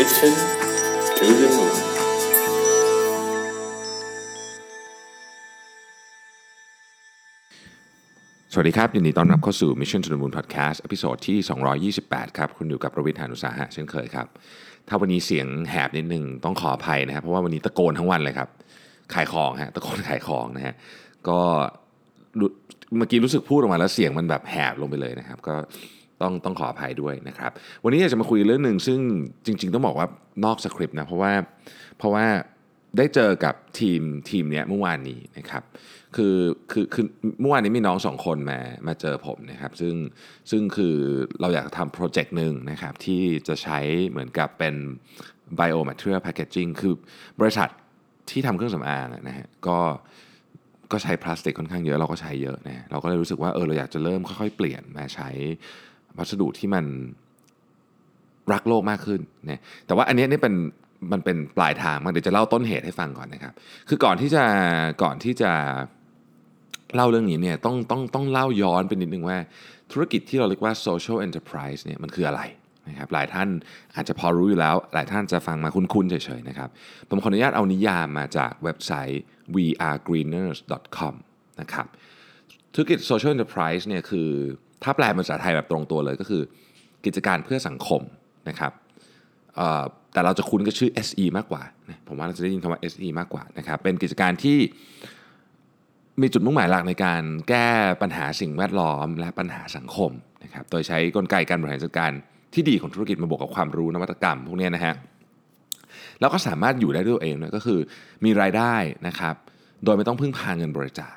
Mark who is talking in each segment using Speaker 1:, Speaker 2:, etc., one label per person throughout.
Speaker 1: Mission to the Moon
Speaker 2: สวัสดีครับ ยินดีต้อนรับเข้าสู่ Mission to the Moon Podcast ตอนที่ 228 ครับ คุณอยู่กับประวิทยานุสาหะเช่นเคยครับ ถ้าวันนี้เสียงแหบนิดนึงต้องขออภัยนะครับ เพราะว่าวันนี้ตะโกนทั้งวันเลยครับ ขายของฮะ ตะโกนขายของนะฮะ ก็เมื่อกี้รู้สึกพูดออกมาแล้วเสียงมันแบบแหบลงไปเลยนะครับ ก็ ต้องต้องขออภัยด้วยนะครับ วันนี้อยากจะมาคุยเรื่องหนึ่งซึ่งจริง ๆ ต้องบอกว่านอกสคริปต์นะเพราะว่าเพราะว่าได้เจอกับทีมทีมเนี้ยเมื่อวานนี้นะครับคือคือคือเมื่อวานนี้มีน้องสองคนมามาเจอผมนะครับซึ่งซึ่งคือเราอยากทำโปรเจกต์หนึ่งนะครับที่จะใช้เหมือนกับเป็น biomaterial packaging คือบริษัทที่ทำเครื่องสำอางนะฮะก็ก็ใช้พลาสติกค่อนข้างเยอะเราก็ใช้เยอะนะเราก็เลยรู้สึกว่าเออเราอยากจะเริ่มค่อยๆ เปลี่ยนมาใช้ วัสดุที่มันรักโลกมากขึ้นนะแต่ว่าอันนี้นี่เป็นมันเป็นปลายทางมันเดี๋ยวจะเล่าต้นเหตุให้ฟังก่อนนะครับ คือก่อนที่จะก่อนที่จะเล่าเรื่องนี้เนี่ยต้องต้องต้องเล่าย้อนไปนิดนึงว่า ธุรกิจที่เราเรียกว่า social enterprise เนี่ยมันคืออะไรนะครับหลายท่านอาจจะพอรู้อยู่แล้ว หลายท่านจะฟังมาคุ้นๆเฉยๆนะครับ ผมขออนุญาตเอานิยามมาจากเว็บไซต์ wearegreeners.com นะครับธุรกิจ social enterprise เนี่ยคือ ถ้าแปลเป็นภาษาไทยแบบตรงตัวเลยก็คือ กิจการเพื่อสังคมนะครับแต่เราจะคุ้นกับชื่อ SE มากกว่า ผมว่าเราจะได้ยินคำว่า SE มากกว่านะครับ เป็นกิจการที่มีจุดมุ่งหมายหลักในการแก้ปัญหาสิ่งแวดล้อมและปัญหาสังคมนะครับ โดยใช้กลไกการบริหารจัดการที่ดีของธุรกิจมาบวกกับความรู้นวัตกรรม พวกนี้นะฮะ แล้วก็สามารถอยู่ได้ด้วยตัวเองด้วยก็คือมีรายได้นะครับ โดยไม่ต้องพึ่งพาเงินบริจาค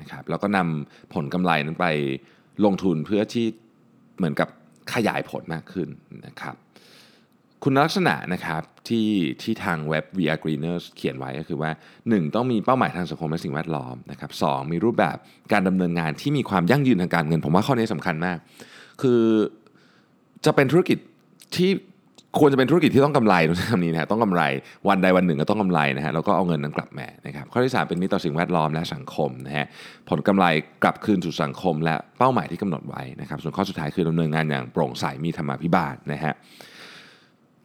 Speaker 2: นะครับ แล้วก็นำผลกำไรนั้นไป ลงทุนเพื่อที่เหมือนกับขยายผลมากขึ้นนะครับคุณลักษณะนะครับที่ที่ทางเว็บ VR Greeners เขียนไว้ก็คือว่า 1. ต้องมีเป้าหมายทางสังคมและสิ่งแวดล้อมนะครับสมีรูปแบบการดำเนินงานที่มีความยั่งยืนทางการเงิน ผมว่าข้อนี้สำคัญมาก คือจะเป็นธุรกิจที่ ควรจะเป็นธุรกิจที่ต้องกำไรต้องใช้คำนี้นะฮะต้องกำไรวันใดวันหนึ่งก็ต้องกำไรนะฮะแล้วก็เอาเงินนั้นกลับมานะครับข้อที่สามเป็นมิตรต่อสิ่งแวดล้อมและสังคมนะฮะผลกำไรกลับคืนสู่สังคม และเป้าหมายที่กำหนดไว้นะครับ ส่วนข้อสุดท้ายคือดำเนินงานอย่างโปร่งใสมีธรรมาภิบาลนะฮะ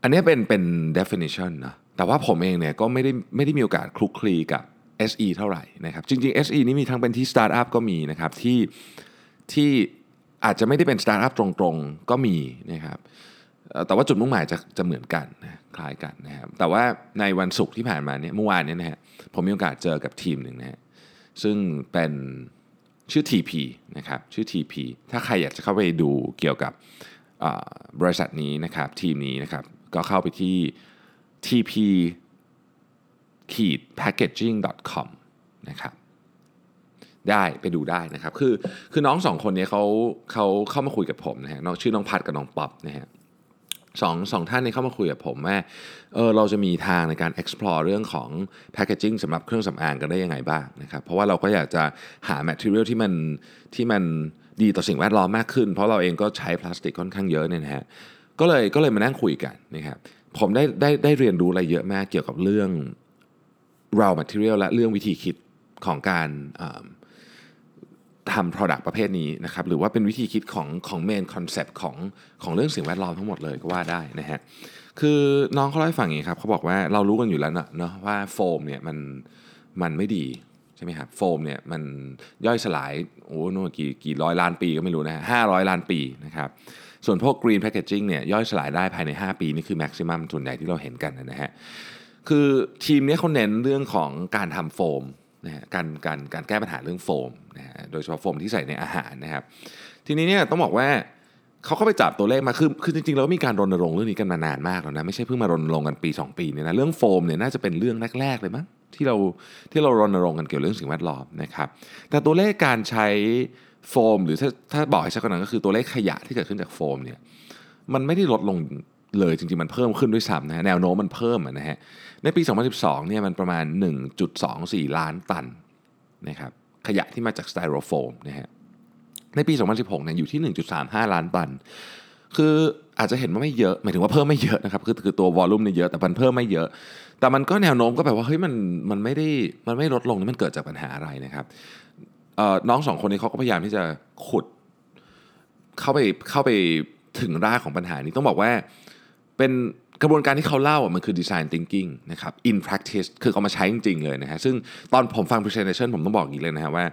Speaker 2: อันนี้เป็นเป็น definition นะแต่ว่าผมเองเนี่ยก็ไม่ได้ไม่ได้มีโอกาสคลุกคลีกับ SE เท่าไหร่นะครับจริง ๆ SE นี่มีทั้งเป็นที่สตาร์ทอัพก็มีนะครับที่ที่อาจจะไม่ได้เป็นสตาร์ทอัพตรงๆ ก็มีนะครับ แต่ว่าจุดมุ่งหมายจะจะเหมือนกันนะคล้ายกันนะครับแต่ว่าในวันศุกร์ที่ผ่านมาเนี่ยเมื่อวานเนี่ยนะฮะผมมีโอกาสเจอกับทีมหนึ่งนะฮะซึ่งเป็นชื่อ TP นะครับชื่อ TP ถ้าใครอยากจะเข้าไปดูเกี่ยวกับบริษัทนี้นะครับทีมนี้นะครับก็เข้าไปที่ tp ขีด packaging com นะครับได้ไปดูได้นะครับ คือคือน้องสองคนนี้เขาเขาเข้ามาคุยกับผมนะฮะน้องชื่อน้องพัดกับน้องป๊อปนะฮะ สองสองท่านนี้เข้ามาคุยกับผมว่าเออเราจะมีทางในการ explore เรื่องของ packaging สำหรับเครื่องสำอางกันได้ยังไงบ้างนะครับ เพราะว่าเราก็อยากจะหา material ที่มันที่มันดีต่อสิ่งแวดล้อมมากขึ้น เพราะเราเองก็ใช้พลาสติกค่อนข้างเยอะเนี่ยนะฮะก็เลยก็เลยมานั่งคุยกันนะครับผมได้ได้ได้เรียนรู้อะไรเยอะมากเกี่ยวกับเรื่อง raw material และเรื่องวิธีคิดของการ ทำ product ประเภทนี้นะครับหรือว่าเป็นวิธีคิดของของ main concept ของของเรื่องสิ่งแวดล้อมทั้งหมดเลยก็ว่าได้นะฮะคือน้องเขาเล่าให้ฟังอย่างนี้ครับเขาบอกว่าเรารู้กันอยู่แล้วเนอะเนะว่าโฟมเนี่ยมันมันไม่ดีใช่ไหมครับโฟมเนี่ยมันย่อยสลายโอ้โน่นกี่กี่ร้อยล้านปีก็ไม่รู้นะฮะห้าร้อยล้านปีนะครับส่วนพวก green packaging เนี่ยย่อยสลายได้ภายใน 5 ปี นี่คือ maximum ส่วนใหญ่ที่เราเห็นกันนะฮะคือทีมเนี้เขาเน้นเรื่องของการทำโฟม นะฮะการการการแก้ปัญหาเรื่องโฟมนะฮะโดยเฉพาะโฟมที่ใส่ในอาหารนะครับ ทีนี้เนี่ยต้องบอกว่าเขาเข้าไปจับตัวเลขมาคือคือจริงๆเราก็มีการรณรงค์เรื่องนี้กันมานานมากแล้วนะไม่ใช่เพิ่งมารณรงค์กันปี 2 ปีเนี่ยนะเรื่องโฟมเนี่ยน่าจะเป็นเรื่องแรกๆเลยมั้งที่เราที่เรารณรงค์กันเกี่ยวกับเรื่องสิ่งแวดล้อมนะครับแต่ตัวเลขการใช้โฟม หรือถ้าถ้าบอกให้ชัดกว่านั้นก็คือตัวเลขขยะที่เกิดขึ้นจากโฟมเนี่ยมันไม่ได้ลดลง เลยจริงๆ มันเพิ่มขึ้นด้วยซ้ำนะฮะแนวโน้มมันเพิ่มนะฮะในปี 2012เนี่ยมันประมาณ 1.24 ล้านตันนะครับขยะที่มาจากสไตรโฟมนะฮะในปี 2016เนี่ยอยู่ที่ 1.35 ล้านตัน คืออาจจะเห็นว่าไม่เยอะหมายถึงว่าเพิ่มไม่เยอะนะครับคือคือตัววอลลุ่มเนี่ยเยอะแต่มันเพิ่มไม่เยอะ แต่มันก็แนวโน้มก็แบบว่าเฮ้ยมันมันไม่ได้มันไม่ลดลงนี่มันเกิดจากปัญหาอะไรนะครับน้องสองคนนี้เขาก็พยายามที่จะขุดเข้าไปเข้าไปถึงรากของปัญหานี้ต้องบอกว่า เป็นกระบวนการที่เขาเล่าอะมันคือ design thinking นะครับ in practice คือเอามาใช้จริงๆเลยนะฮะซึ่งตอนผมฟัง presentation ผมต้องบอกอย่างนี้เลยนะฮะว่า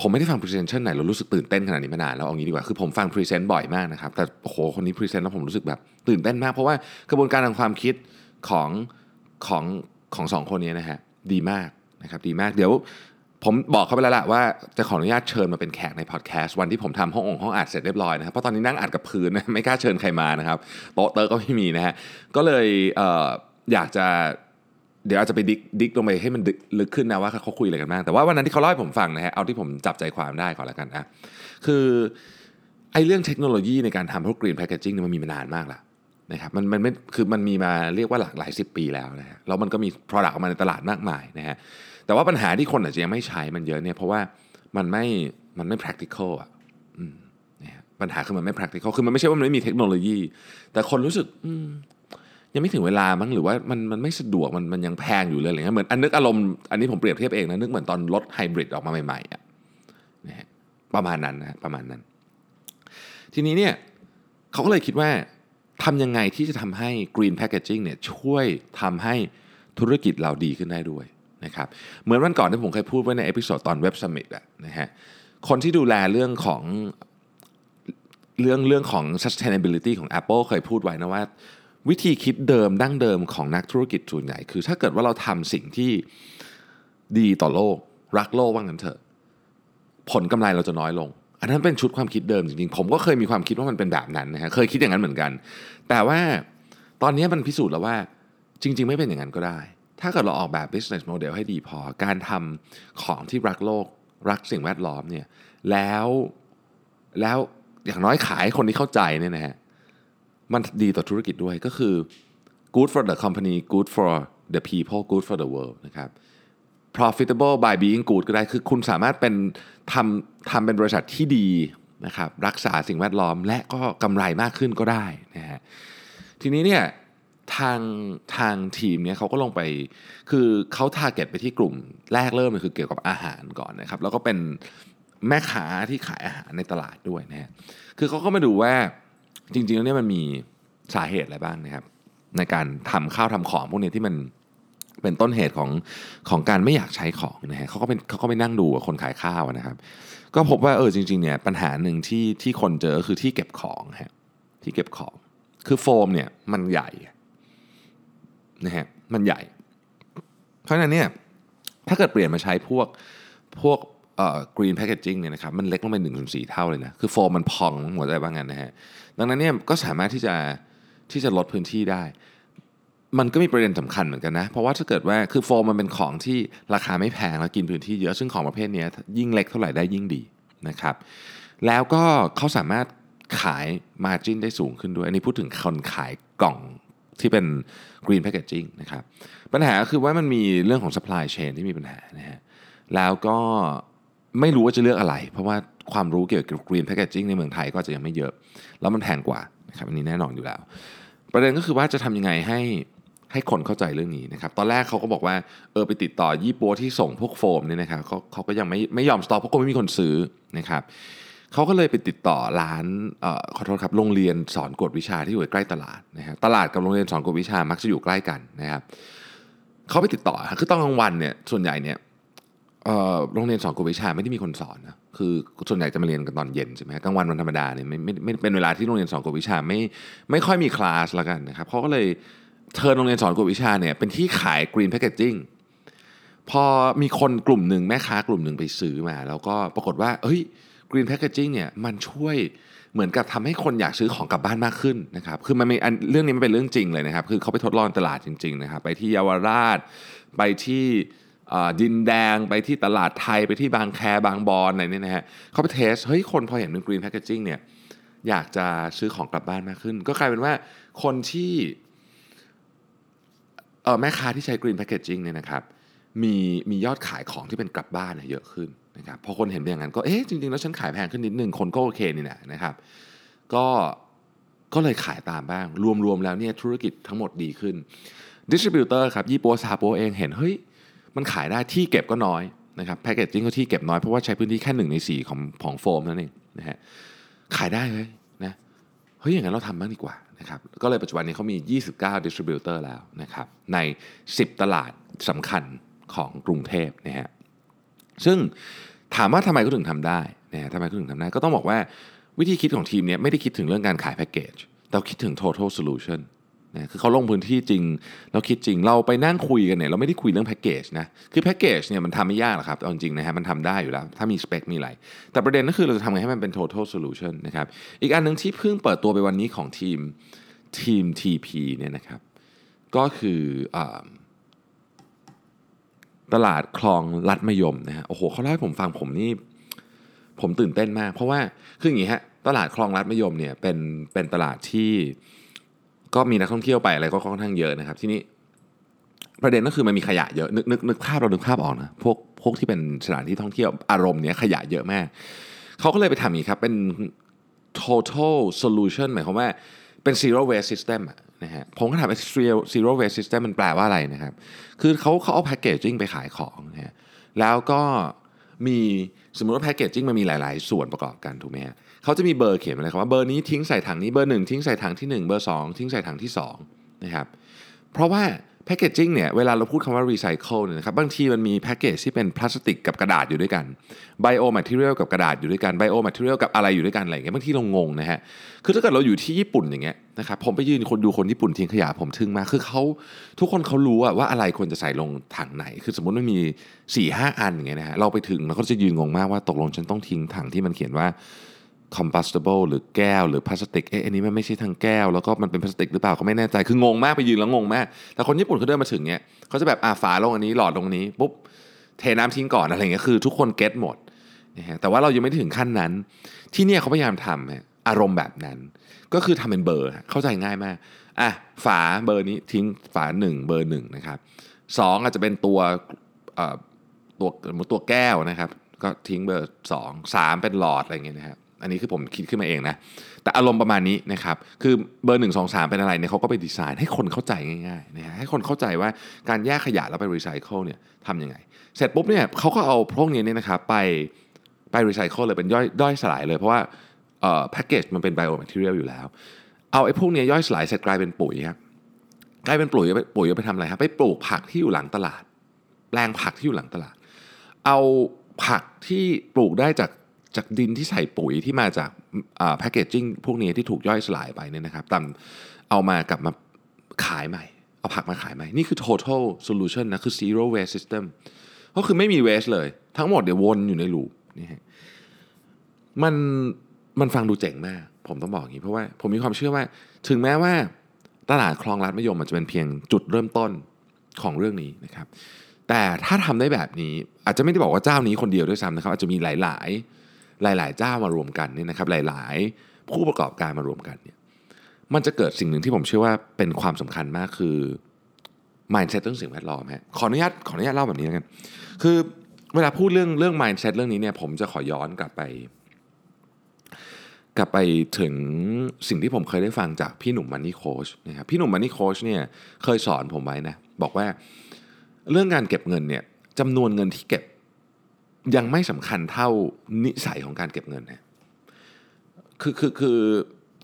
Speaker 2: ผมไม่ได้ฟัง presentation ไหนเรารู้สึกตื่นเต้นขนาดนี้มานานแล้วเอางี้ดีกว่าคือผมฟัง present บ่อยมากนะครับแต่โอ้โหคนนี้ present แล้วผมรู้สึกแบบตื่นเต้นมาก เพราะว่ากระบวนการทางความคิดของของของสองคนนี้นะฮะดีมากนะครับดีมากเดี๋ยว ผมบอกเขาไปแล้วล่ะว่าจะขออนุญาตเชิญมาเป็นแขกในพอดแคสต์วันที่ผมทำห้ององค์ห้องอัดเสร็จเรียบร้อยนะครับเพราะตอนนี้นั่งอัดกับพื้นไม่กล้าเชิญใครมานะครับโต๊ะเตอร์ก็ไม่มีนะฮะก็เลยเอออยากจะเดี๋ยวอาจจะไป dig dig ลงไปให้มันลึกขึ้นนะว่าเขาคุยอะไรกันบ้างแต่ว่าวันนั้นที่เขาเล่าให้ผมฟังนะฮะเอาที่ผมจับใจความได้ก่อนแล้วกันนะคือไอ้เรื่องเทคโนโลยีในการทำพวก green packaging เนี่ยมันมีมานานมากแล้วนะครับมันมันไม่คือมันมีมาเรียกว่าหลากหลายสิบปีแล้วนะฮะแล้วมันก็มี Product ออกมาในตลาดมากมายนะฮะ แต่ว่าปัญหาที่คนอาจจะยังไม่ใช้มันเยอะเนี่ยเพราะว่ามันไม่มันไม่ practical อะอืมนะฮะปัญหาคือมันไม่ practical คือมันไม่ใช่ว่ามันไม่มีเทคโนโลยี แต่คนรู้สึกยังไม่ถึงเวลามั้งหรือว่ามันมันไม่สะดวกมันมันยังแพงอยู่เลยอะไรเงี้ยเหมือนอันนึกอารมณ์อันนี้ผมเปรียบเทียบเองนะนึกเหมือนตอนรถไฮบริดออกมาใหม่ๆอะนะฮะประมาณนั้นนะประมาณนั้น ทีนี้เนี่ยเขาก็เลยคิดว่าทำยังไงที่จะทำให้ Green Packaging เนี่ยช่วยทำให้ธุรกิจเราดีขึ้นได้ด้วย นะครับเหมือนวันก่อนที่ผมเคยพูดไว้ใน episode ตอน Web Summit อะนะฮะคนที่ดูแลเรื่องของเรื่องเรื่องของ sustainability ของ Apple เคยพูดไว้นะว่า วิธีคิดเดิมดั้งเดิมของนักธุรกิจส่วนใหญ่ คือถ้าเกิดว่าเราทำสิ่งที่ดีต่อโลก รักโลกว่างั้นเถอะ ผลกำไรเราจะน้อยลง อันนั้นเป็นชุดความคิดเดิมจริงๆ ผมก็เคยมีความคิดว่ามันเป็นแบบนั้นนะฮะเคยคิดอย่างนั้นเหมือนกัน แต่ว่าตอนนี้มันพิสูจน์แล้วว่าจริง ๆ ไม่เป็นอย่างนั้นก็ได้ ถ้าเกิดเราออกแบบ business model ให้ดีพอ การทำของที่รักโลกรักสิ่งแวดล้อมเนี่ยแล้วแล้วอย่างน้อยขายคนที่เข้าใจเนี่ยนะฮะมันดีต่อธุรกิจด้วยก็คือ good for the company good for the people good for the world นะครับ profitable by being good ก็ได้คือคุณสามารถเป็นทำทำเป็นบริษัทที่ดีนะครับรักษาสิ่งแวดล้อมและก็กำไรมากขึ้นก็ได้นะฮะทีนี้เนี่ย ทางทางทีมเนี่ยเขาก็ลงไปคือเขาทาร์เก็ตไปที่กลุ่มแรกเริ่มเลยคือเกี่ยวกับอาหารก่อนนะครับ แล้วก็เป็นแม่ค้าที่ขายอาหารในตลาดด้วยนะฮะคือเขาก็มาดูว่าจริงๆแล้วเนี่ยมันมีสาเหตุอะไรบ้างนะครับ ในการทำข้าวทำของพวกนี้ที่มันเป็นต้นเหตุของของการไม่อยากใช้ของนะฮะเขาก็เป็นเขาก็ไปนั่งดูกับคนขายข้าวนะครับ ก็พบว่าเออจริงๆเนี่ยปัญหาหนึ่งที่ที่คนเจอคือที่เก็บของฮะที่เก็บของคือโฟมเนี่ยมันใหญ่ นะฮะมันใหญ่ เพราะฉะนั้นเนี่ยถ้าเกิดเปลี่ยนมาใช้พวกพวกเอ่อกรีนแพคเกจิ้งเนี่ยนะครับมันเล็กลงไป1นถึงสเท่าเลยนะ คือโฟมมันพองหมดเลยว่างั้นนะฮะดังนั้นเนี่ยก็สามารถที่จะที่จะลดพื้นที่ได้ มันก็มีประเด็นสำคัญเหมือนกันนะ เพราะว่าถ้าเกิดว่าคือโฟมมันเป็นของที่ราคาไม่แพงแล้วกินพื้นที่เยอะซึ่งของประเภทนี้ยิ่งเล็กเท่าไหร่ได้ยิ่งดีนะครับ แล้วก็เขาสามารถขายมาจิ้นได้สูงขึ้นด้วย อันนี้พูดถึงคนขายกล่อง ที่เป็น green packaging นะครับปัญหาคือว่ามันมีเรื่องของ supply chain ที่มีปัญหานะฮะแล้วก็ไม่รู้ว่าจะเลือกอะไร เพราะว่าความรู้เกี่ยวกับ green packaging ในเมืองไทยก็จะยังไม่เยอะ แล้วมันแพงกว่านะครับอันนี้แน่นอนอยู่แล้ว ประเด็นก็คือว่าจะทำยังไงให้ให้คนเข้าใจเรื่องนี้นะครับตอนแรกเขาก็บอกว่าเออไปติดต่อยี่ปั๊วที่ส่งพวกโฟมเนี่ยนะครับเขาเขาก็ยังไม่ไม่ยอมสต็อกเพราะก็ไม่มีคนซื้อนะครับ เขาก็เลยไปติดต่อร้านออขอโทษครับโรงเรียนสอนกวดวิชาที่อยู่ใกล้ตลาดนะครับตลาดกับโรงเรียนสอนกวดวิชามักจะอยู่ใกล้กันนะครับเขาไปติดต่อคือตอนกลางวันเนี่ยส่วนใหญ่เนี่ยโรงเรียนสอนกวดวิชาไม่ได้มีคนสอนนะคือส่วนใหญ่จะมาเรียนกันตอนเย็นใช่ไหมกลางวันวันธรรมดาเนี่ยไม่ไม่ไม่เป็นเวลาที่โรงเรียนสอนกวดวิชาไม่ไม่ค่อยมีคลาสละกันนะครับเขาก็เลย turn โรงเรียนสอนกวดวิชาเนี่ยเป็นที่ขาย green packaging พอมีคนกลุ่มหนึ่งแม่ค้ากลุ่มหนึ่งไปซื้อมา แล้วก็ปรากฏว่าเฮ้ย Green Packaging เนี่ยมันช่วยเหมือนกับทำให้คนอยากซื้อของกลับบ้านมากขึ้นนะครับ คือมันมีอันเรื่องนี้มันเป็นเรื่องจริงเลยนะครับ คือเขาไปทดลองตลาดจริงๆนะครับ ไปที่เยาวราช ไปที่เอ่อดินแดง ไปที่ตลาดไท ไปที่บางแคบางบอนอะไรเนี่ยนะฮะเขาไป test เฮ้ย คนพอเห็นเป็น Green Packaging เนี่ย อยากจะซื้อของกลับบ้านมากขึ้น ก็กลายเป็นว่าคนที่เออแม่ค้าที่ใช้ Green Packaging เนี่ยนะครับ มีมียอดขายของที่เป็นกลับบ้านเยอะขึ้น นะครับพอคนเห็นเป็นอย่างนั้นก็เอ๊ะจริงๆแล้วฉันขายแพงขึ้นนิดนึงคนก็โอเคนี่นะนะครับ ก็ก็เลยขายตามบ้าง รวมๆแล้วเนี่ยธุรกิจทั้งหมดดีขึ้น distributor ครับยี่ปั๊วซาปั๊วเองเห็นเฮ้ยมันขายได้ที่เก็บก็น้อยนะครับแพคเกจจิ้งก็ที่เก็บน้อยเพราะว่าใช้พื้นที่แค่หนึ่งในสี่ของของโฟมนั่นเองนะฮะขายได้เลยนะเฮ้ยอย่างนั้นเราทำบ้างดีกว่านะครับก็เลยปัจจุบันนี้เขามี 29 ดิสทริบิวเตอร์แล้วนะครับใน 10 ตลาดสำคัญของกรุงเทพนะฮะ ซึ่งถามว่าทำไมเขาถึงทำได้นะทำไมเขาถึงทำได้ ก็ต้องบอกว่าวิธีคิดของทีมเนี้ยไม่ได้คิดถึงเรื่องการขายแพ็กเกจแต่คิดถึง total solution นะคือเขาลงพื้นที่จริงเราคิดจริงเราไปนั่งคุยกันเนี่ยเราไม่ได้คุยเรื่องแพ็กเกจนะคือแพ็กเกจเนี่ยมันทำไม่ยากหรอกครับเอาจริงนะฮะมันทำได้อยู่แล้ว ถ้ามีสเปคมีอะไร แต่ประเด็นก็คือเราจะทำไงให้มันเป็น total solution นะครับอีกอันหนึ่งที่เพิ่งเปิดตัวไปวันนี้ของทีมทีม TP เนี่ยนะครับก็คืออ ตลาดคลองลัดมยมนะฮะโอ้โหเขาเล่าให้ผมฟังผมนี่ผมตื่นเต้นมาก เพราะว่าคืออย่างนี้ฮะตลาดคลองลัดมยมเนี่ยเป็นเป็นตลาดที่ก็มีนักท่องเที่ยวไปอะไรก็ค่อนข้างเยอะนะครับ ที่นี้ประเด็นก็คือมันมีขยะเยอะนึกนึกนึกภาพเรานึกภาพออกนะพวกพวกที่เป็นสถานที่ท่องเที่ยวอารมณ์เนี้ยขยะเยอะมากเขาก็เลยไปทำอย่างนี้ครับเป็น total solution หมายความว่า เป็น zero waste system อะนะฮะผมก็ถามว่า zero waste system มันแปลว่าอะไรนะครับ คือเขาเขาเอาแพคเกจจิ้งไปขายของนะฮะแล้วก็มีสมมติว่า packaging มันมีหลาย ๆ ส่วนประกอบกันถูกไหมฮะเขาจะมีเบอร์เขียนมาเลยครับว่าเบอร์นี้ทิ้งใส่ถังนี้เบอร์หนึ่งทิ้งใส่ถังที่ 1 เบอร์ 2 ทิ้งใส่ถังที่2นะครับเพราะว่า packaging เนี่ยเวลาเราพูดคำว่ารีไซเคิลเนี่ยนะครับบางทีมันมีแพคเกจที่เป็นพลาสติกกับกระดาษอยู่ด้วยกัน bio material กับกระดาษอยู่ด้วยกัน bio material กับอะไรอยู่ด้วยกันอะไรอย่างเงี้ยบางทีเรางงนะฮะคือถ้าเกิดเราอยู่ที่ญี่ปุ่นอย่างเงี้ยนะครับผมไปยืนคนดูคนญี่ปุ่นทิ้งขยะผมทึ่งมากคือเขาทุกคนเขารู้ว่าอะไรควรจะใส่ลงถังไหน คือสมมติมันมี4ี่ห้าอันอย่างเงี้ยนะฮะเราไปถึงเราก็จะยืนงงมากว่าตกลงฉันต้องทิ้งถังที่มันเขียนว่า combustible หรือแก้วหรือพลาสติกเอ๊ะอันนี้มันไม่ใช่ทางแก้ว แล้วก็มันเป็นพลาสติกหรือเปล่าก็ไม่แน่ใจคืองงมากไปยืนแล้วงงมาก แต่คนญี่ปุ่นเขาเดินมาถึงเนี้ยเขาจะแบบอ่าฝาลงอันนี้หลอดลงนี้ปุ๊บเทน้ำทิ้งก่อนอะไรเงี้ยคือทุกคนเก็ตหมดนะฮะแต่ว่าเรายังไม่ถึงขั้นนั้น ที่เนี่ยเขาพยายามทำอารมณ์แบบนั้น ก็คือทำเป็นเบอร์เข้าใจง่ายมากอะฝาเบอร์นี้ทิ้งฝาหนึ่งเบอร์หนึ่งนะครับสองอาจจะเป็นตัวตัวตัวแก้วนะครับก็ทิ้งเบอร์สองสามเป็นหลอดอะไรเงี้ยนะครับ อันนี้คือผมคิดขึ้นมาเองนะ แต่อารมณ์ประมาณนี้นะครับ คือเบอร์หนึ่งสองสามเป็นอะไรเนี่ยเขาก็ไปดีไซน์ให้คนเข้าใจง่ายๆนะฮะให้คนเข้าใจว่าการแยกขยะแล้วไปรีไซเคิลเนี่ยทำยังไง เสร็จปุ๊บเนี่ยเขาก็เอาพวกนี้เนี่ยนะครับไปไปรีไซเคิลเลยเป็นย่อยย่อยสลายเลย เพราะว่าเอ่อแพ็กเกจมันเป็น bio material อยู่แล้ว เอาไอ้พวกนี้ย่อยสลายเสร็จกลายเป็นปุ๋ยครับกลายเป็นปุ๋ยปุ๋ยไปทำอะไรครับไปปลูกผักที่อยู่หลังตลาดแปลงผักที่อยู่หลังตลาด เอาผักที่ปลูกได้จาก จากดินที่ใส่ปุ๋ยที่มาจาก packaging พวกนี้ที่ถูกย่อยสลายไปเนี่ยนะครับตาเอามากลับมาขายใหม่ เอาผักมาขายใหม่ นี่คือ total solution นะคือ zero waste system ก็คือไม่มี waste เลย ทั้งหมดเดี๋ยววนอยู่ในลูปนี่ฮะมันมันฟังดูเจ๋งมาก ผมต้องบอกอย่างนี้เพราะว่าผมมีความเชื่อว่า ถึงแม้ว่าตลาดคลองรัดมะยมมันจะเป็นเพียงจุดเริ่มต้นของเรื่องนี้นะครับ แต่ถ้าทำได้แบบนี้อาจจะไม่ได้บอกว่าเจ้านี้คนเดียวด้วยซ้ำนะครับ อาจจะมีหลาย ๆ หลาย ๆ เจ้ามารวมกันเนี่ยนะครับหลาย ๆ ผู้ประกอบการมารวมกันเนี่ยมันจะเกิดสิ่งหนึ่งที่ผมเชื่อว่าเป็นความสำคัญมากคือ mindset เรื่องสิ่งแวดล้อมฮะขออนุญาตขออนุญาตเล่าแบบนี้แล้วกัน คือเวลาพูดเรื่องเรื่อง mindset เรื่องนี้เนี่ยผมจะขอย้อนกลับไป กลับไปถึงสิ่งที่ผมเคยได้ฟังจากพี่หนุ่มมันนี่โคชนะครับพี่หนุ่มมันนี่โคชเนี่ยเคยสอนผมไว้นะบอกว่าเรื่องการเก็บเงินเนี่ยจำนวนเงินที่เก็บ ยังไม่สำคัญเท่านิสัยของการเก็บเงินนะคือคือคือ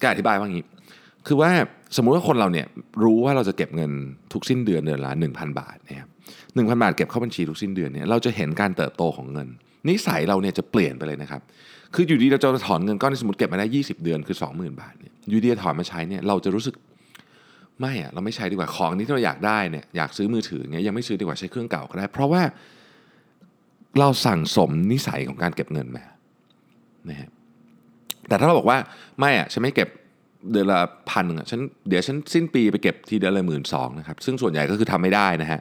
Speaker 2: การอธิบายว่างี้ คือว่าสมมุติว่าคนเราเนี่ยรู้ว่าเราจะเก็บเงินทุกสิ้นเดือนเดือนละ1,000 บาทนะครับหนึ่งพันบาทเก็บเข้าบัญชีทุกสิ้นเดือนเนี่ยเราจะเห็นการเติบโตของเงิน นิสัยเราเนี่ยจะเปลี่ยนไปเลยนะครับ คืออยู่ดีเราจะถอนเงินก้อนที่สมมติเก็บมาได้ 20 เดือนคือ 20,000 บาทเนี่ยอยู่ดีถอนมาใช้เนี่ยเราจะรู้สึกไม่อะเราไม่ใช้ดีกว่าของนี้ที่เราอยากได้เนี่ยอยากซื้อมือถือเงี้ยยังไม่ซื้อดีกว่าใช้เครื่องเก่าก็ได้ เพราะว่า เราสั่งสมนิสัยของการเก็บเงินมานะฮะแต่ถ้าเราบอกว่าไม่อะฉันไม่เก็บเดือนละพันอะฉันเดี๋ยวฉันสิ้นปีไปเก็บทีเดือนละหมื่นสองนะครับซึ่งส่วนใหญ่ก็คือทำไม่ได้นะฮะ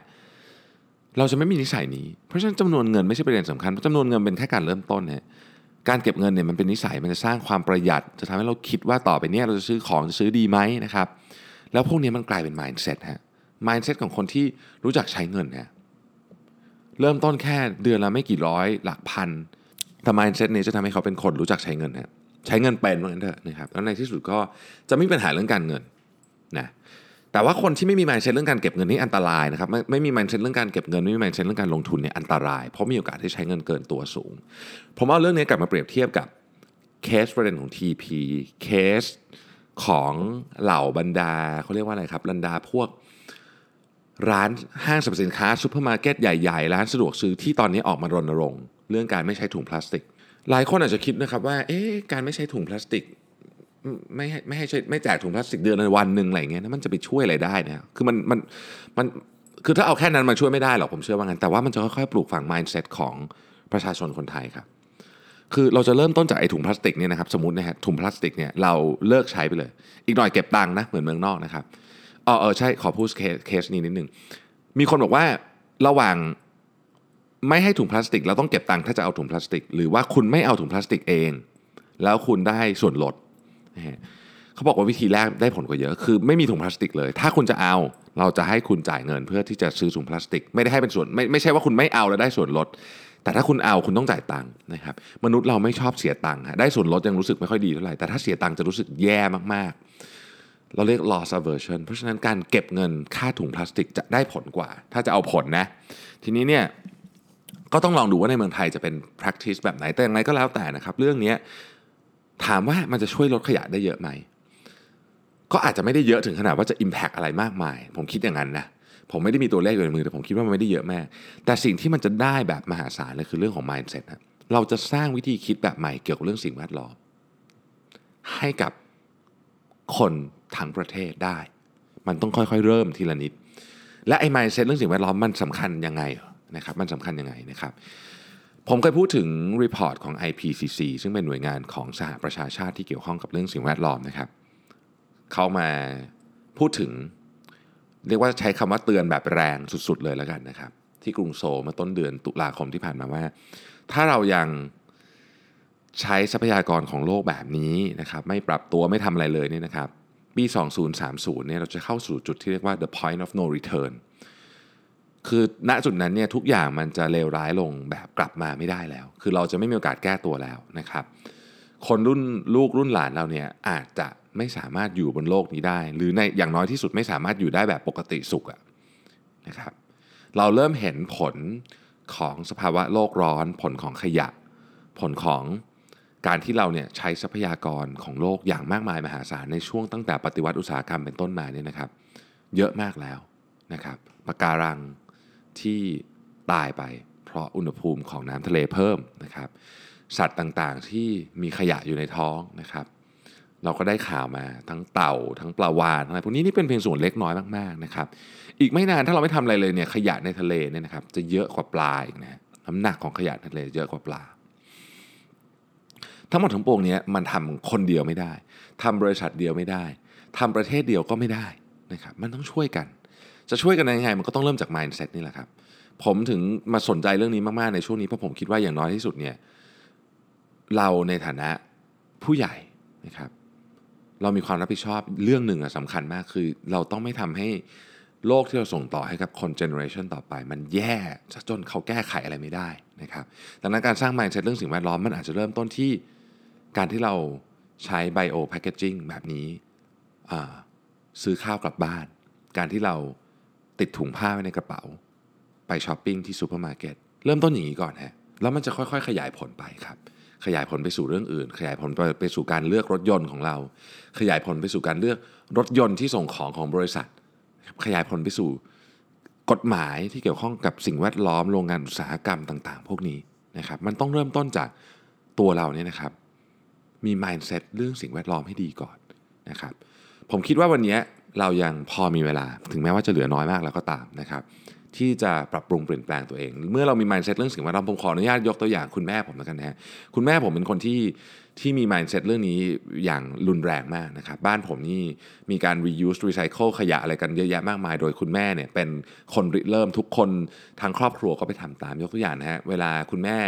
Speaker 2: เราจะไม่มีนิสัยนี้ เพราะฉะนั้นจำนวนเงินไม่ใช่ประเด็นสำคัญจำนวนเงินเป็นแค่การเริ่มต้นเนี่ยการเก็บเงินเนี่ยมันเป็นนิสัยมันจะสร้างความประหยัด จะทำให้เราคิดว่าต่อไปเนี้ยเราจะซื้อของจะซื้อดีไหมนะครับ แล้วพวกนี้มันกลายเป็น mindset ฮะ mindset ของคนที่รู้จักใช้เงินฮะ เริ่มต้นแค่เดือนละไม่กี่ร้อยหลักพันแต่ mindset นี้จะทำให้เขาเป็นคนรู้จักใช้เงินฮะใช้เงินเป็นเหมือนกันเถอะนะครับแล้วในที่สุดก็จะไม่มีปัญหาเรื่องการเงินนะแต่ว่าคนที่ไม่มี mindset เรื่องการเก็บเงินนี่อันตรายนะครับไม่ไม่มี mindset เรื่องการเก็บเงินไม่มี mindset เรื่องการลงทุนเนี่ยอันตราย เพราะมีโอกาสที่ใช้เงินเกินตัวสูง ผมเอาเรื่องนี้กลับมาเปรียบเทียบกับเคสประเด็นของ TP เคสของเหล่าบรรดาเขาเรียกว่าอะไรครับบรรดาพวก ร้านห้างสรรพสินค้าซูเปอร์มาร์เก็ตใหญ่ๆ ร้านสะดวกซื้อที่ตอนนี้ออกมารณรงค์เรื่องการไม่ใช้ถุงพลาสติก หลายคนอาจจะคิดนะครับว่าเอ๊ะการไม่ใช้ถุงพลาสติกไม่ให้ไม่ให้ใช้ไม่แจกถุงพลาสติกเดือนละวันหนึ่งอะไรเงี้ยนะมันจะไปช่วยอะไรได้เนี่ยคือมันมันมันคือถ้าเอาแค่นั้นมันช่วยไม่ได้หรอกผมเชื่อว่างั้นแต่ว่ามันจะค่อยๆปลูกฝัง mindset ของประชาชนคนไทยครับคือเราจะเริ่มต้นจากไอ้ถุงพลาสติกเนี่ยนะครับสมมตินะฮะถุงพลาสติกเนี่ยเราเลิกใช้ไปเลย อีกหน่อยเก็บตังค์นะเหมือนเมืองนอกนะครับ เออเออใช่ขอพูดเคสเคสนี้นิดหนึ่งมีคนบอกว่าระหว่างไม่ให้ถุงพลาสติกเราต้องเก็บตังค์ถ้าจะเอาถุงพลาสติก หรือว่าคุณไม่เอาถุงพลาสติกเอง แล้วคุณได้ส่วนลดเขาบอกว่าวิธีแรกได้ผลกว่าเยอะ คือไม่มีถุงพลาสติกเลย ถ้าคุณจะเอาเราจะให้คุณจ่ายเงินเพื่อที่จะซื้อถุงพลาสติก ไม่ได้ให้เป็นส่วนไม่ไม่ใช่ว่าคุณไม่เอาแล้วได้ส่วนลด แต่ถ้าคุณเอาคุณต้องจ่ายตังค์นะครับมนุษย์เราไม่ชอบเสียตังค์ได้ส่วนลดยังรู้สึกไม่ค่อยดีเท่าไหร่แต่ถ้าเสียตังค์จะรู้สึกแย่มากๆ เราเรียก loss aversion เพราะฉะนั้นการเก็บเงินค่าถุงพลาสติกจะได้ผลกว่า ถ้าจะเอาผลนะ ทีนี้เนี่ยก็ต้องลองดูว่าในเมืองไทยจะเป็น practice แบบไหน แต่อย่างไรก็แล้วแต่นะครับ เรื่องนี้ถามว่ามันจะช่วยลดขยะได้เยอะไหม ก็อาจจะไม่ได้เยอะถึงขนาดว่าจะ impact อะไรมากมาย ผมคิดอย่างนั้นนะ ผมไม่ได้มีตัวเลขอยู่ในมือ แต่ผมคิดว่ามันไม่ได้เยอะแม่ แต่สิ่งที่มันจะได้แบบมหาศาลเลยคือเรื่องของ mindset นะเราจะสร้างวิธีคิดแบบใหม่เกี่ยวกับเรื่องสิ่งแวดล้อมให้กับ คนทั้งประเทศได้ มันต้องค่อยๆ เริ่มทีละนิด และไอ้ mindset เรื่องสิ่งแวดล้อมมันสำคัญยังไงนะครับ มันสำคัญยังไงนะครับ ผมเคยพูดถึง report ของ IPCC ซึ่งเป็นหน่วยงานของสหประชาชาติที่เกี่ยวข้องกับเรื่องสิ่งแวดล้อมนะครับ เขามาพูดถึง เรียกว่าใช้คำว่าเตือนแบบแรงสุดๆเลยแล้วกันนะครับ ที่กรุงโซลเมื่อต้นเดือนตุลาคมที่ผ่านมาว่า ถ้าเรายัง ใช้ทรัพยากรของโลกแบบนี้นะครับไม่ปรับตัวไม่ทำอะไรเลยเนี่ยนะครับปี 2030เนี่ยเราจะเข้าสู่จุดที่เรียกว่า the point of no return คือณจุดนั้นเนี่ยทุกอย่างมันจะเลวร้ายลงแบบกลับมาไม่ได้แล้ว คือเราจะไม่มีโอกาสแก้ตัวแล้วนะครับ คนรุ่นลูกรุ่นหลานเราเนี่ยอาจจะไม่สามารถอยู่บนโลกนี้ได้ หรือในอย่างน้อยที่สุดไม่สามารถอยู่ได้แบบปกติสุขอะนะครับ เราเริ่มเห็นผลของสภาวะโลกร้อน ผลของขยะ ผลของ การที่เราเนี่ยใช้ทรัพยากรของโลกอย่างมากมายมหาศาลในช่วงตั้งแต่ปฏิวัติอุตสาหกรรมเป็นต้นมาเนี่ยนะครับ เยอะมากแล้วนะครับปะการังที่ตายไป เพราะอุณหภูมิของน้ำทะเลเพิ่มนะครับ สัตว์ต่างๆที่มีขยะอยู่ในท้องนะครับ เราก็ได้ข่าวมาทั้งเต่าทั้งปลาวานอะไรพวกนี้นี่เป็นเพียงส่วนเล็กน้อยมากๆนะครับ อีกไม่นานถ้าเราไม่ทำอะไรเลยเนี่ยขยะในทะเลเนี่ยนะครับจะเยอะกว่าปลาอีกนะน้ำหนักของขยะทะเลเยอะกว่าปลา ทั้งหมดทั้งปวงนี้มันทำคนเดียวไม่ได้ทำบริษัทเดียวไม่ได้ทำประเทศเดียวก็ไม่ได้นะครับมันต้องช่วยกัน จะช่วยกันยังไง มันก็ต้องเริ่มจาก mindset นี่แหละครับ ผมถึงมาสนใจเรื่องนี้มากๆในช่วงนี้เพราะผมคิดว่าอย่างน้อยที่สุดเนี่ยเราในฐานะผู้ใหญ่นะครับ เรามีความรับผิดชอบเรื่องหนึ่งอะสำคัญมากคือ เราต้องไม่ทำให้โลกที่เราส่งต่อให้กับคนเจเนอเรชันต่อไป มันแย่จนเขาแก้ไขอะไรไม่ได้นะครับดังนั้นการสร้าง mindset เรื่องสิ่งแวดล้อมมันอาจจะเริ่มต้นที่ การที่เราใช้ไบโอแพคเกจิ้งแบบนี้ซื้อข้าวกลับบ้าน การที่เราติดถุงผ้าไว้ในกระเป๋า ไปช้อปปิ้งที่ซูเปอร์มาร์เก็ตเริ่มต้นอย่างนี้ก่อนฮะแล้วมันจะค่อยๆ ขยายผลไปครับขยายผลไปสู่เรื่องอื่น ขยายผลไปไปสู่การเลือกรถยนต์ของเรา ขยายผลไปสู่การเลือกรถยนต์ที่ส่งของของบริษัท ขยายผลไปสู่กฎหมายที่เกี่ยวข้องกับสิ่งแวดล้อมโรงงานอุตสาหกรรมต่าง ๆ พวกนี้นะครับมันต้องเริ่มต้นจากตัวเราเนี่ยนะครับ มี mindset เรื่องสิ่งแวดล้อมให้ดีก่อนนะครับ ผมคิดว่าวันนี้เรายังพอมีเวลา ถึงแม้ว่าจะเหลือน้อยมากแล้วก็ตามนะครับ ที่จะปรับปรุงเปลี่ยนแปลงตัวเอง เมื่อเรามี mindset เรื่องสิ่งแวดล้อมผมขออนุญาตยกตัวอย่างคุณแม่ผมแล้วกันนะฮะคุณแม่ผมเป็นคนที่ที่มี mindset เรื่องนี้อย่างรุนแรงมากนะครับบ้านผมนี่มีการ reuse recycle ขยะอะไรกันเยอะแยะมากมาย โดยคุณแม่เนี่ยเป็นคนริเริ่มทุกคนทางครอบครัวก็ไปทำตามยกตัวอย่างนะฮะเวลาคุณแม่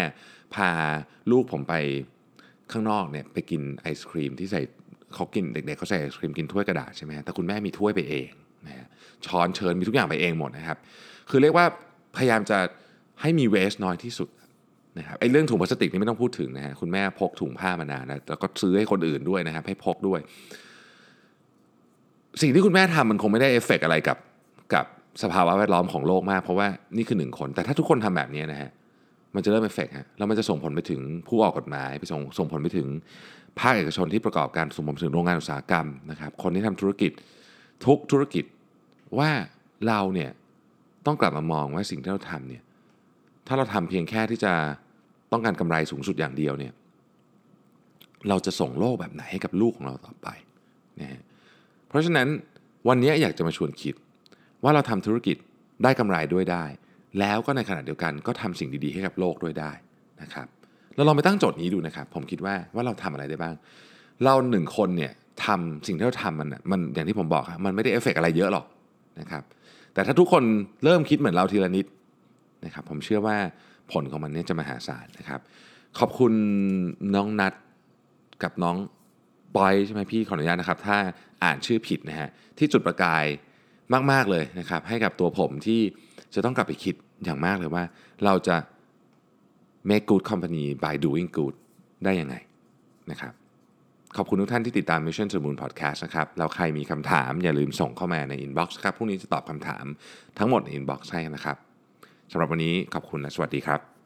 Speaker 2: พาลูกผมไป ข้างนอกเนี่ยไปกินไอศครีมที่ใส่เขากินเด็กๆเขาใส่ไอศครีมกินถ้วยกระดาษใช่ไหมแต่คุณแม่มีถ้วยไปเองนะฮะช้อนเชิญมีทุกอย่างไปเองหมดนะครับ คือเรียกว่าพยายามจะให้มี waste น้อยที่สุดนะครับไอ้เรื่องถุงพลาสติกนี่ไม่ต้องพูดถึงนะฮะคุณแม่พกถุงผ้ามานานนะแล้วก็ซื้อให้คนอื่นด้วยนะครับให้พกด้วย สิ่งที่คุณแม่ทำมันคงไม่ได้เอฟเฟกอะไรกับกับสภาวะแวดล้อมของโลกมาก เพราะว่านี่คือหนึ่งคน แต่ถ้าทุกคนทำแบบนี้นะฮะ มันจะเริ่มเอฟเฟกฮะแล้วมันจะส่งผลไปถึงผู้ออกกฎหมาย ไปส่งส่งผลไปถึงภาคเอกชนที่ประกอบการส่งผลไปถึงโรงงานอุตสาหกรรมนะครับ คนที่ทำธุรกิจทุกธุรกิจว่าเราเนี่ยต้องกลับมามองว่าสิ่งที่เราทำเนี่ยถ้าเราทำเพียงแค่ที่จะต้องการกำไรสูงสุดอย่างเดียวเนี่ยเราจะส่งโลกแบบไหนให้กับลูกของเราต่อไปนะฮะเพราะฉะนั้นวันนี้อยากจะมาชวนคิดว่าเราทำธุรกิจได้กำไรด้วยได้ แล้วก็ในขณะเดียวกันก็ทำสิ่งดีๆให้กับโลกด้วยได้นะครับเราลองไปตั้งโจทย์นี้ดูนะครับ ผมคิดว่าว่าเราทำอะไรได้บ้าง เราหนึ่งคนเนี่ยทำสิ่งที่เราทำมันน่ะมันอย่างที่ผมบอกครับมันไม่ได้เอฟเฟกต์อะไรเยอะหรอกนะครับ แต่ถ้าทุกคนเริ่มคิดเหมือนเราทีละนิดนะครับ ผมเชื่อว่าผลของมันเนี่ยจะมหาศาลนะครับ ขอบคุณน้องนัดกับน้องปอยใช่ไหมพี่ขออนุญาตนะครับ ถ้าอ่านชื่อผิดนะฮะที่จุดประกายมาก ๆ เลยนะครับ ให้กับตัวผมที่ จะต้องกลับไปคิดอย่างมากเลยว่า เราจะ make good company by doing good ได้ยังไงนะครับขอบคุณทุกท่านที่ติดตาม Mission to Moon Podcast นะครับ แล้วใครมีคำถามอย่าลืมส่งเข้ามาใน inbox ครับพรุ่งนี้จะตอบคำถามทั้งหมดใน inbox ให้นะครับสำหรับวันนี้ขอบคุณและสวัสดีครับ